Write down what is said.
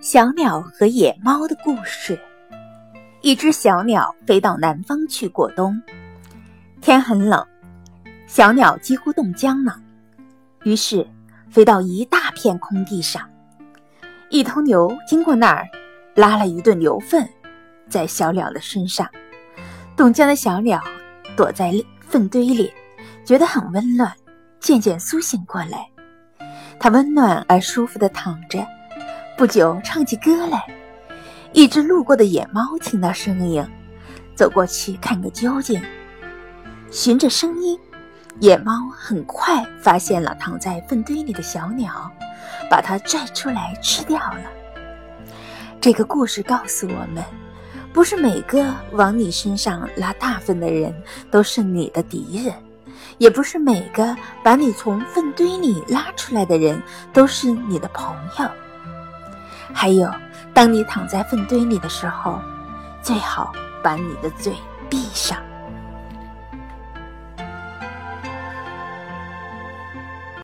小鸟和野猫的故事。一只小鸟飞到南方去过冬，天很冷，小鸟几乎冻僵了。于是飞到一大片空地上，一头牛经过那儿，拉了一顿牛粪在小鸟的身上。冻僵的小鸟躲在粪堆里，觉得很温暖，渐渐苏醒过来。它温暖而舒服地躺着。不久，唱起歌来。一只路过的野猫听到声音，走过去看个究竟。循着声音，野猫很快发现了躺在粪堆里的小鸟，把它拽出来吃掉了。这个故事告诉我们：不是每个往你身上拉大粪的人都是你的敌人，也不是每个把你从粪堆里拉出来的人都是你的朋友。还有，当你躺在粪堆里的时候，最好把你的嘴闭上。